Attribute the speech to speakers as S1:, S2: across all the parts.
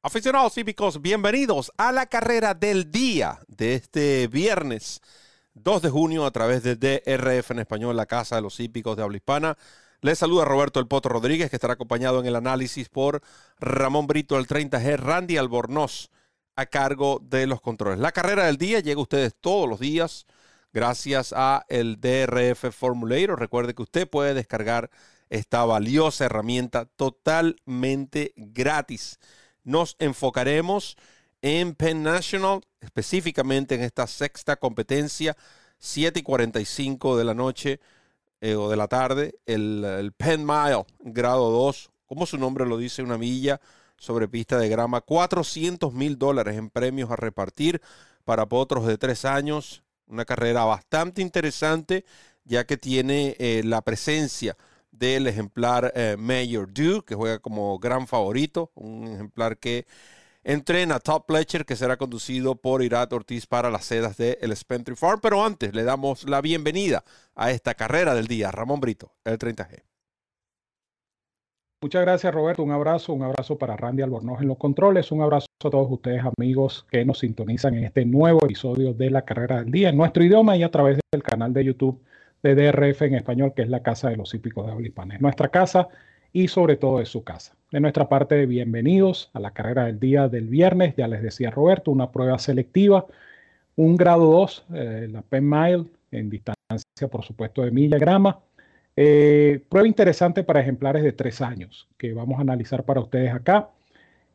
S1: Aficionados hípicos, bienvenidos a la carrera del día de este viernes 2 de junio a través de DRF en español, la Casa de los Hípicos de Habla Hispana. Les saluda Roberto El Poto Rodríguez, que estará acompañado en el análisis por Ramón Brito, el 30G, Randy Albornoz, a cargo de los controles. La carrera del día llega a ustedes todos los días gracias a el DRF Formulator. Recuerde que usted puede descargar esta valiosa herramienta totalmente gratis nos enfocaremos en Penn National, específicamente en esta sexta competencia, 7 y 45 de la noche eh, o de la tarde, el, Penn Mile, grado 2, como su nombre lo dice, una milla sobre pista de grama, 400 mil dólares en premios a repartir para potros de tres años, una carrera bastante interesante, ya que tiene eh, la presencia del ejemplar eh, Mayor que juega como gran favorito, un ejemplar que entrena Top Fletcher, que será conducido por Irat Ortiz para las sedas de el Spentry Farm. Pero antes le damos la bienvenida a esta carrera del día. Ramón Brito, el 30G.
S2: Muchas gracias Roberto, un abrazo, un abrazo para Randy Albornoz en los controles, un abrazo a todos ustedes amigos que nos sintonizan en este nuevo episodio de la carrera del día en nuestro idioma y a través del canal de YouTube de en español, que es la casa de los hípicos de habla nuestra casa y sobre todo es su casa. De nuestra parte, bienvenidos a la carrera del día del viernes. Ya les decía Roberto, una prueba selectiva, un grado 2, eh, la Penn Mile, en distancia, por supuesto, de milla grama. Eh, prueba interesante para ejemplares de tres años que vamos a analizar para ustedes acá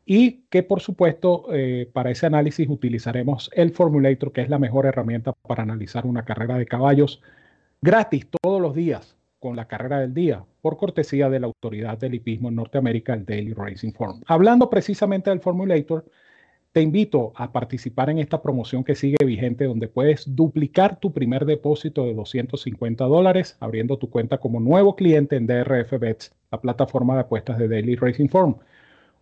S2: y que por supuesto eh, para ese análisis utilizaremos el Formulator, que es la mejor herramienta para analizar una carrera de caballos gratis todos los días con la carrera del día, por cortesía de la autoridad del hipismo en Norteamérica, el Daily Racing Form. Hablando precisamente del Formulator, te invito a participar en esta promoción que sigue vigente, donde puedes duplicar tu primer depósito de 250 dólares abriendo tu cuenta como nuevo cliente en DRF Bets, la plataforma de apuestas de Daily Racing Form.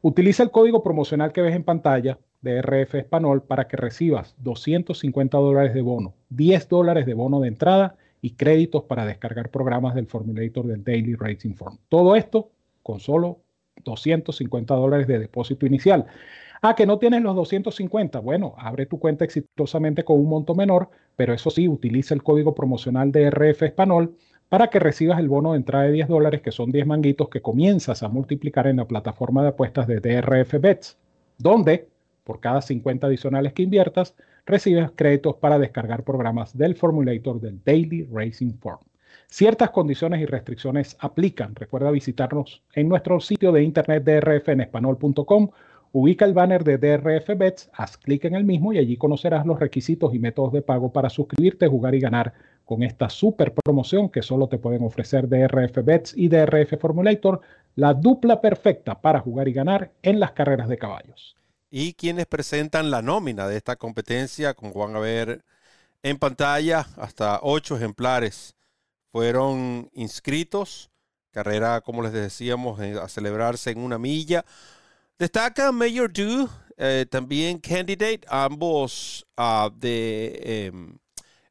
S2: Utiliza el código promocional que ves en pantalla, DRF Español, para que recibas 250 dólares de bono, 10 dólares de bono de entrada y créditos para descargar programas del formulator del Daily Racing Form. Todo esto con solo 250 dólares de depósito inicial. Ah, que no tienes los 250. Bueno, abre tu cuenta exitosamente con un monto menor, pero eso sí, utiliza el código promocional de RF Español para que recibas el bono de entrada de 10 dólares, que son 10 manguitos que comienzas a multiplicar en la plataforma de apuestas de DRF Bets, donde por cada 50 adicionales que inviertas, recibes créditos para descargar programas del formulator del Daily Racing Form. Ciertas condiciones y restricciones aplican. Recuerda visitarnos en nuestro sitio de internet drfenespanol.com. Ubica el banner de DRF Bets, haz clic en el mismo y allí conocerás los requisitos y métodos de pago para suscribirte, jugar y ganar con esta super promoción que solo te pueden ofrecer DRF Bets y DRF Formulator, la dupla perfecta para jugar y ganar en las carreras de caballos
S1: y quienes presentan la nómina de esta competencia, como van a ver en pantalla, hasta ocho ejemplares fueron inscritos. Carrera, como les decíamos, eh, a celebrarse en una milla. Destaca Mayor Do, eh, también Candidate, ambos ah, de em,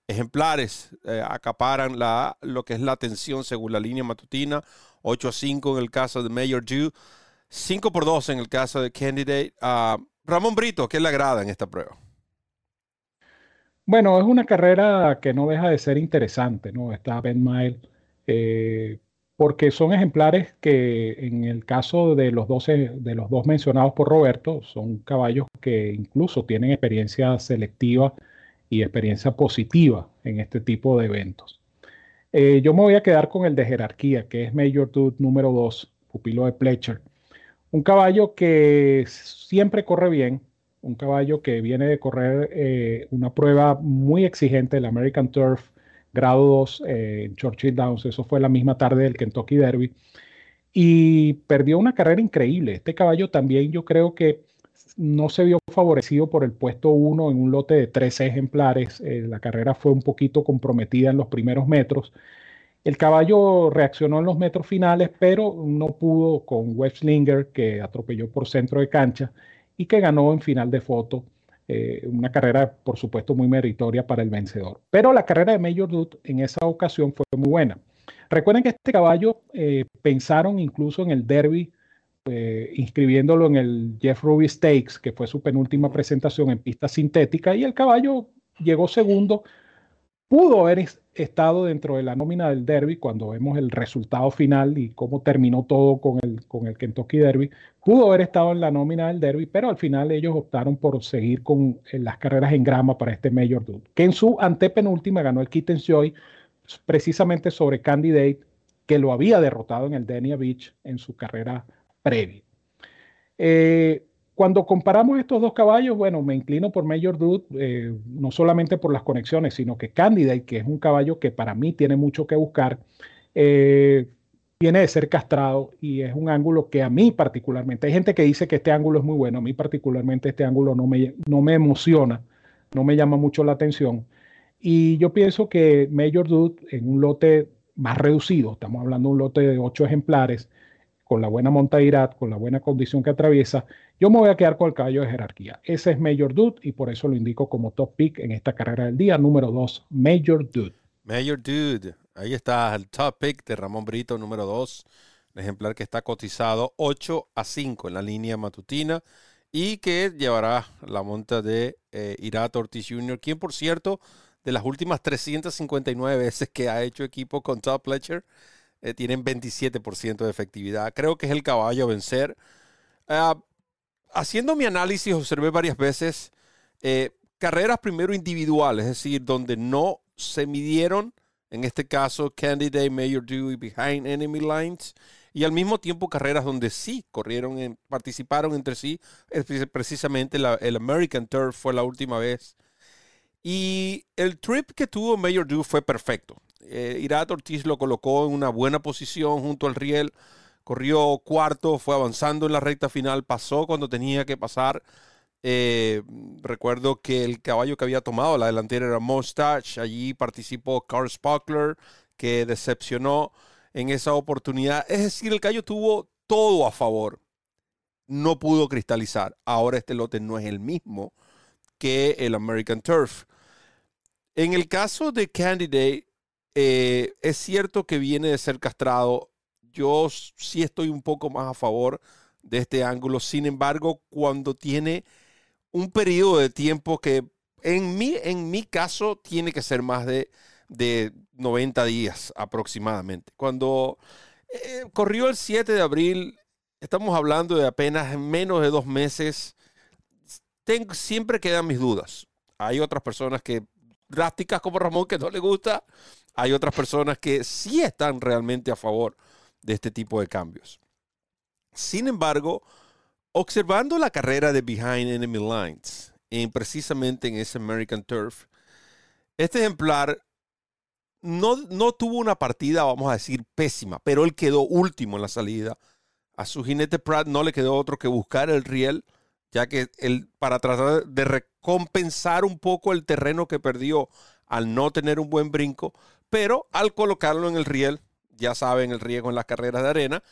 S1: ejemplares eh, acaparan la, lo que es la atención según la línea matutina. 8 a 5 en el caso de Mayor Do, 5 por 2 en el caso de Candidate. Ah, Ramón Brito, ¿qué le agrada en esta prueba?
S2: Bueno, es una carrera que no deja de ser interesante, ¿no? Está Ben Mile, eh, porque son ejemplares que en el caso de los, 12, de los dos mencionados por Roberto, son caballos que incluso tienen experiencia selectiva y experiencia positiva en este tipo de eventos. Eh, yo me voy a quedar con el de jerarquía, que es Major Dude número 2, pupilo de Pletcher. Un caballo que siempre corre bien, un caballo que viene de correr eh, una prueba muy exigente, el American Turf, grado 2 eh, en Churchill Downs, eso fue la misma tarde del Kentucky Derby, y perdió una carrera increíble. Este caballo también yo creo que no se vio favorecido por el puesto 1 en un lote de 13 ejemplares. Eh, la carrera fue un poquito comprometida en los primeros metros el caballo reaccionó en los metros finales, pero no pudo con Webslinger, que atropelló por centro de cancha y que ganó en final de foto. Eh, una carrera, por supuesto, muy meritoria para el vencedor. Pero la carrera de Major Dude en esa ocasión fue muy buena. Recuerden que este caballo eh, pensaron incluso en el derby eh, inscribiéndolo en el Jeff Ruby Stakes, que fue su penúltima presentación en pista sintética, y el caballo llegó segundo. Pudo haber estado dentro de la nómina del Derby cuando vemos el resultado final y cómo terminó todo con el, Kentucky Derby. Pudo haber estado en la nómina del Derby, pero al final ellos optaron por seguir con las carreras en grama para este Major Dude, que en su antepenúltima ganó el Kittens Joy precisamente sobre Candidate, que lo había derrotado en el Denia Beach en su carrera previa. Eh, cuando comparamos estos dos caballos, bueno, me inclino por Major Dude, eh, no solamente por las conexiones, sino que Candidate, que es un caballo que para mí tiene mucho que buscar, eh, viene de ser castrado y es un ángulo que a mí particularmente, hay gente que dice que este ángulo es muy bueno, a mí particularmente este ángulo no me, no me emociona, no me llama mucho la atención. Y yo pienso que Major Dude en un lote más reducido, estamos hablando de un lote de ocho ejemplares, con la buena montaidad, con la buena condición que atraviesa, yo me voy a quedar con el caballo de jerarquía. Ese es Major Dude y por eso lo indico como top pick en esta carrera del día, número 2, Major Dude.
S1: Major Dude, ahí está el top pick de Ramón Brito, número 2, un ejemplar que está cotizado 8 a 5 en la línea matutina y que llevará la monta de eh, Irato Ortiz Jr., quien por cierto, de las últimas 359 veces que ha hecho equipo con Top Fletcher, eh, tienen 27% de efectividad. Creo que es el caballo a vencer. Ah, haciendo mi análisis, observé varias veces eh, carreras primero individuales, es decir, donde no se midieron, en este caso, Candidate, Major Dewey, Behind Enemy Lines, y al mismo tiempo carreras donde sí corrieron, participaron entre sí, precisamente el American Turf fue la última vez. Y el trip que tuvo Major Dewey fue perfecto eh, Ortiz lo colocó en una buena posición junto al riel, corrió cuarto, fue avanzando en la recta final, pasó cuando tenía que pasar. Eh, recuerdo que el caballo que había tomado la delantera era Mustache, allí participó Carl Spuckler, que decepcionó en esa oportunidad. Es decir, el caballo tuvo todo a favor. No pudo cristalizar. Ahora este lote no es el mismo que el American Turf. En el caso de Candidate, eh, es cierto que viene de ser castrado. Yo sí estoy un poco más a favor de este ángulo. Sin embargo, cuando tiene un periodo de tiempo que en mi, en mi caso tiene que ser más de, de 90 días aproximadamente. Cuando eh, corrió el 7 de abril, estamos hablando de apenas menos de dos meses. Siempre quedan mis dudas. Hay otras personas que drásticas como Ramón que no le gusta hay otras personas que sí están realmente a favor de este tipo de cambios. Sin embargo, observando la carrera de Behind Enemy Lines, en, precisamente en ese American Turf, este ejemplar no, no tuvo una partida, vamos a decir, pésima, pero él quedó último en la salida. A su jinete Pratt no le quedó otro que buscar el riel, ya que él, para tratar de recompensar un poco el terreno que perdió al no tener un buen brinco, pero al colocarlo en el riel, ya saben el riesgo en las carreras de arena,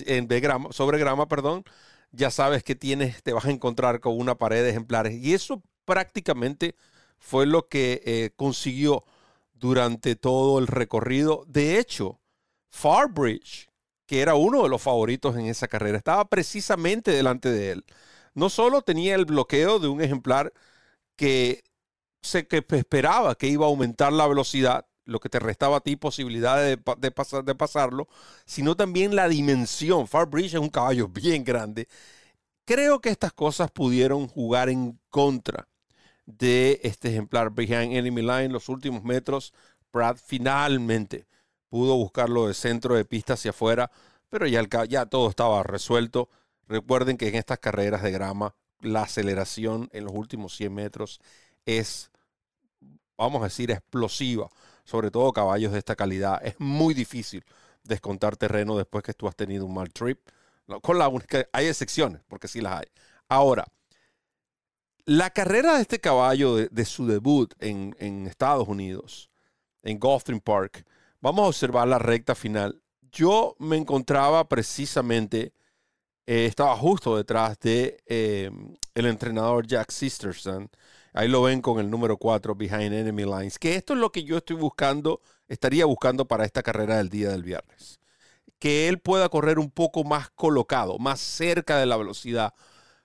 S1: en de grama, sobre grama, perdón, ya sabes que tienes, te vas a encontrar con una pared de ejemplares. Y eso prácticamente fue lo que eh, consiguió durante todo el recorrido. De hecho, Farbridge, que era uno de los favoritos en esa carrera, estaba precisamente delante de él. No solo tenía el bloqueo de un ejemplar que se que esperaba que iba a aumentar la velocidad, lo que te restaba a ti posibilidades de, pasar, de pasarlo, sino también la dimensión. Farbridge es un caballo bien grande. Creo que estas cosas pudieron jugar en contra de este ejemplar Behind Enemy Line. Los últimos metros, Brad finalmente pudo buscarlo de centro de pista hacia afuera, pero ya todo estaba resuelto. Recuerden que en estas carreras de grama, la aceleración en los últimos 100 metros es, vamos a decir, explosiva sobre todo caballos de esta calidad. Es muy difícil descontar terreno después que tú has tenido un mal trip. Con la única, hay excepciones, porque sí las hay. Ahora, la carrera de este caballo, de, su debut en, Estados Unidos, en Gulfstream Park, vamos a observar la recta final. Yo me encontraba precisamente, eh, estaba justo detrás de eh, el entrenador Jack Sisterson, Ahí lo ven con el número 4, Behind Enemy Lines. Que esto es lo que yo estoy buscando, estaría buscando para esta carrera del día del viernes. que él pueda correr un poco más colocado, más cerca de la velocidad,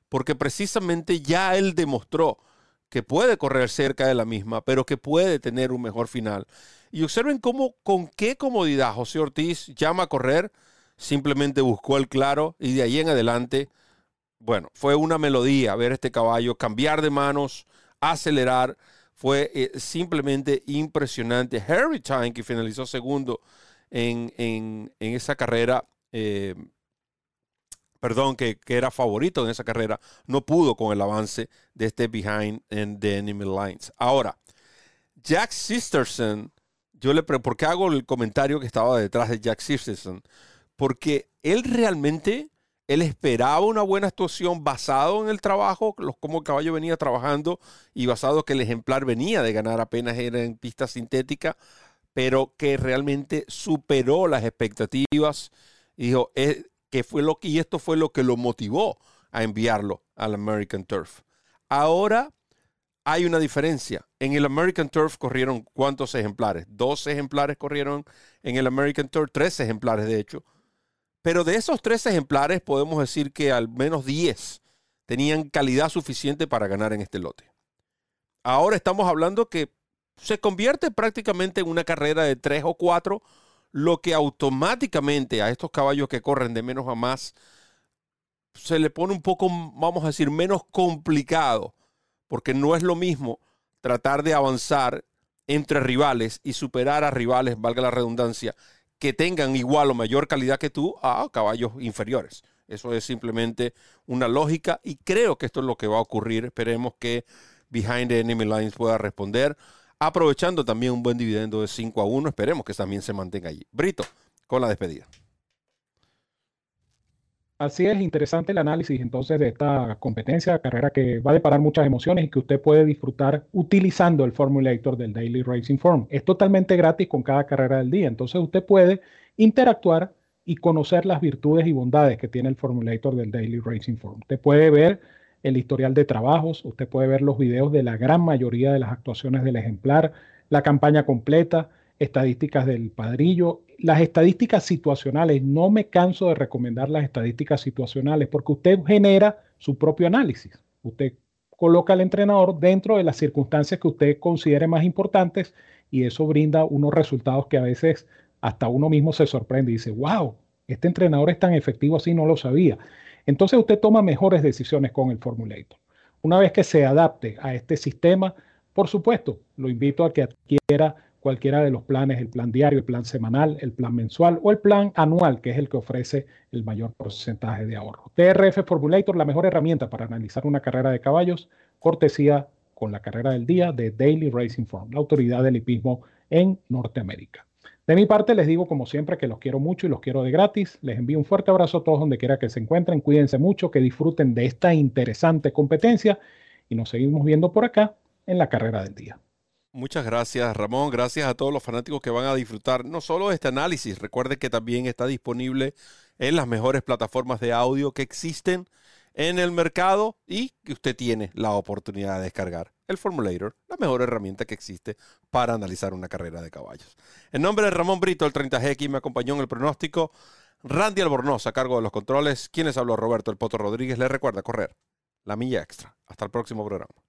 S1: porque precisamente ya él demostró que puede correr cerca de la misma, pero que puede tener un mejor final. Y observen cómo, con qué comodidad José Ortiz llama a correr, simplemente buscó el claro y de ahí en adelante, bueno, fue una melodía ver este caballo cambiar de manos, acelerar, fue eh, simplemente impresionante. Harry Time, que finalizó segundo en, esa carrera, eh, perdón, que, era favorito en esa carrera, no pudo con el avance de este behind en the enemy lines. Ahora, Jack Sisterson, yo le ¿por qué hago el comentario que estaba detrás de Jack Sisterson? Porque él realmente, él esperaba una buena actuación basado en el trabajo, como el caballo venía trabajando y basado que el ejemplar venía de ganar apenas era en pista sintética, pero que realmente superó las expectativas y dijo, que fue lo y esto fue lo que lo motivó a enviarlo al American Turf. Ahora hay una diferencia. En el American Turf corrieron cuántos ejemplares? Dos ejemplares corrieron en el American Turf, tres ejemplares de hecho. Pero de esos tres ejemplares podemos decir que al menos diez tenían calidad suficiente para ganar en este lote. Ahora estamos hablando que se convierte prácticamente en una carrera de tres o cuatro lo que automáticamente a estos caballos que corren de menos a más se le pone un poco, vamos a decir, menos complicado, porque no es lo mismo tratar de avanzar entre rivales y superar a rivales, valga la redundancia, que tengan igual o mayor calidad que tú a caballos inferiores. Eso es simplemente una lógica y creo que esto es lo que va a ocurrir. Esperemos que Behind the Enemy Lines pueda responder aprovechando también un buen dividendo de 5 a 1. Esperemos que también se mantenga allí. Brito, con la despedida.
S2: Así es, interesante el análisis entonces de esta competencia, carrera que va a deparar muchas emociones y que usted puede disfrutar utilizando el Formulator del Daily Racing Form. Es totalmente gratis con cada carrera del día, entonces usted puede interactuar y conocer las virtudes y bondades que tiene el Formulator del Daily Racing Form. Usted puede ver el historial de trabajos, usted puede ver los videos de la gran mayoría de las actuaciones del ejemplar, la campaña completa, estadísticas del padrillo, las estadísticas situacionales. No me canso de recomendar las estadísticas situacionales porque usted genera su propio análisis. Usted coloca al entrenador dentro de las circunstancias que usted considere más importantes y eso brinda unos resultados que a veces hasta uno mismo se sorprende y dice, wow, este entrenador es tan efectivo así, no lo sabía. Entonces usted toma mejores decisiones con el Formulator. Una vez que se adapte a este sistema, por supuesto, lo invito a que adquiera cualquiera de los planes, el plan diario, el plan semanal, el plan mensual o el plan anual, que es el que ofrece el mayor porcentaje de ahorro. TRF Formulator, la mejor herramienta para analizar una carrera de caballos, cortesía con la carrera del día de Daily Racing Form, la autoridad del hipismo en Norteamérica. De mi parte, les digo como siempre que los quiero mucho y los quiero de gratis. Les envío un fuerte abrazo a todos donde quiera que se encuentren. Cuídense mucho, que disfruten de esta interesante competencia y nos seguimos viendo por acá en la carrera del día.
S1: Muchas gracias, Ramón. Gracias a todos los fanáticos que van a disfrutar no solo de este análisis, recuerde que también está disponible en las mejores plataformas de audio que existen en el mercado y que usted tiene la oportunidad de descargar el Formulator, la mejor herramienta que existe para analizar una carrera de caballos. En nombre de Ramón Brito, el 30G, me acompañó en el pronóstico, Randy Albornoz a cargo de los controles, quienes habló Roberto El Poto Rodríguez, le recuerda correr la milla extra. Hasta el próximo programa.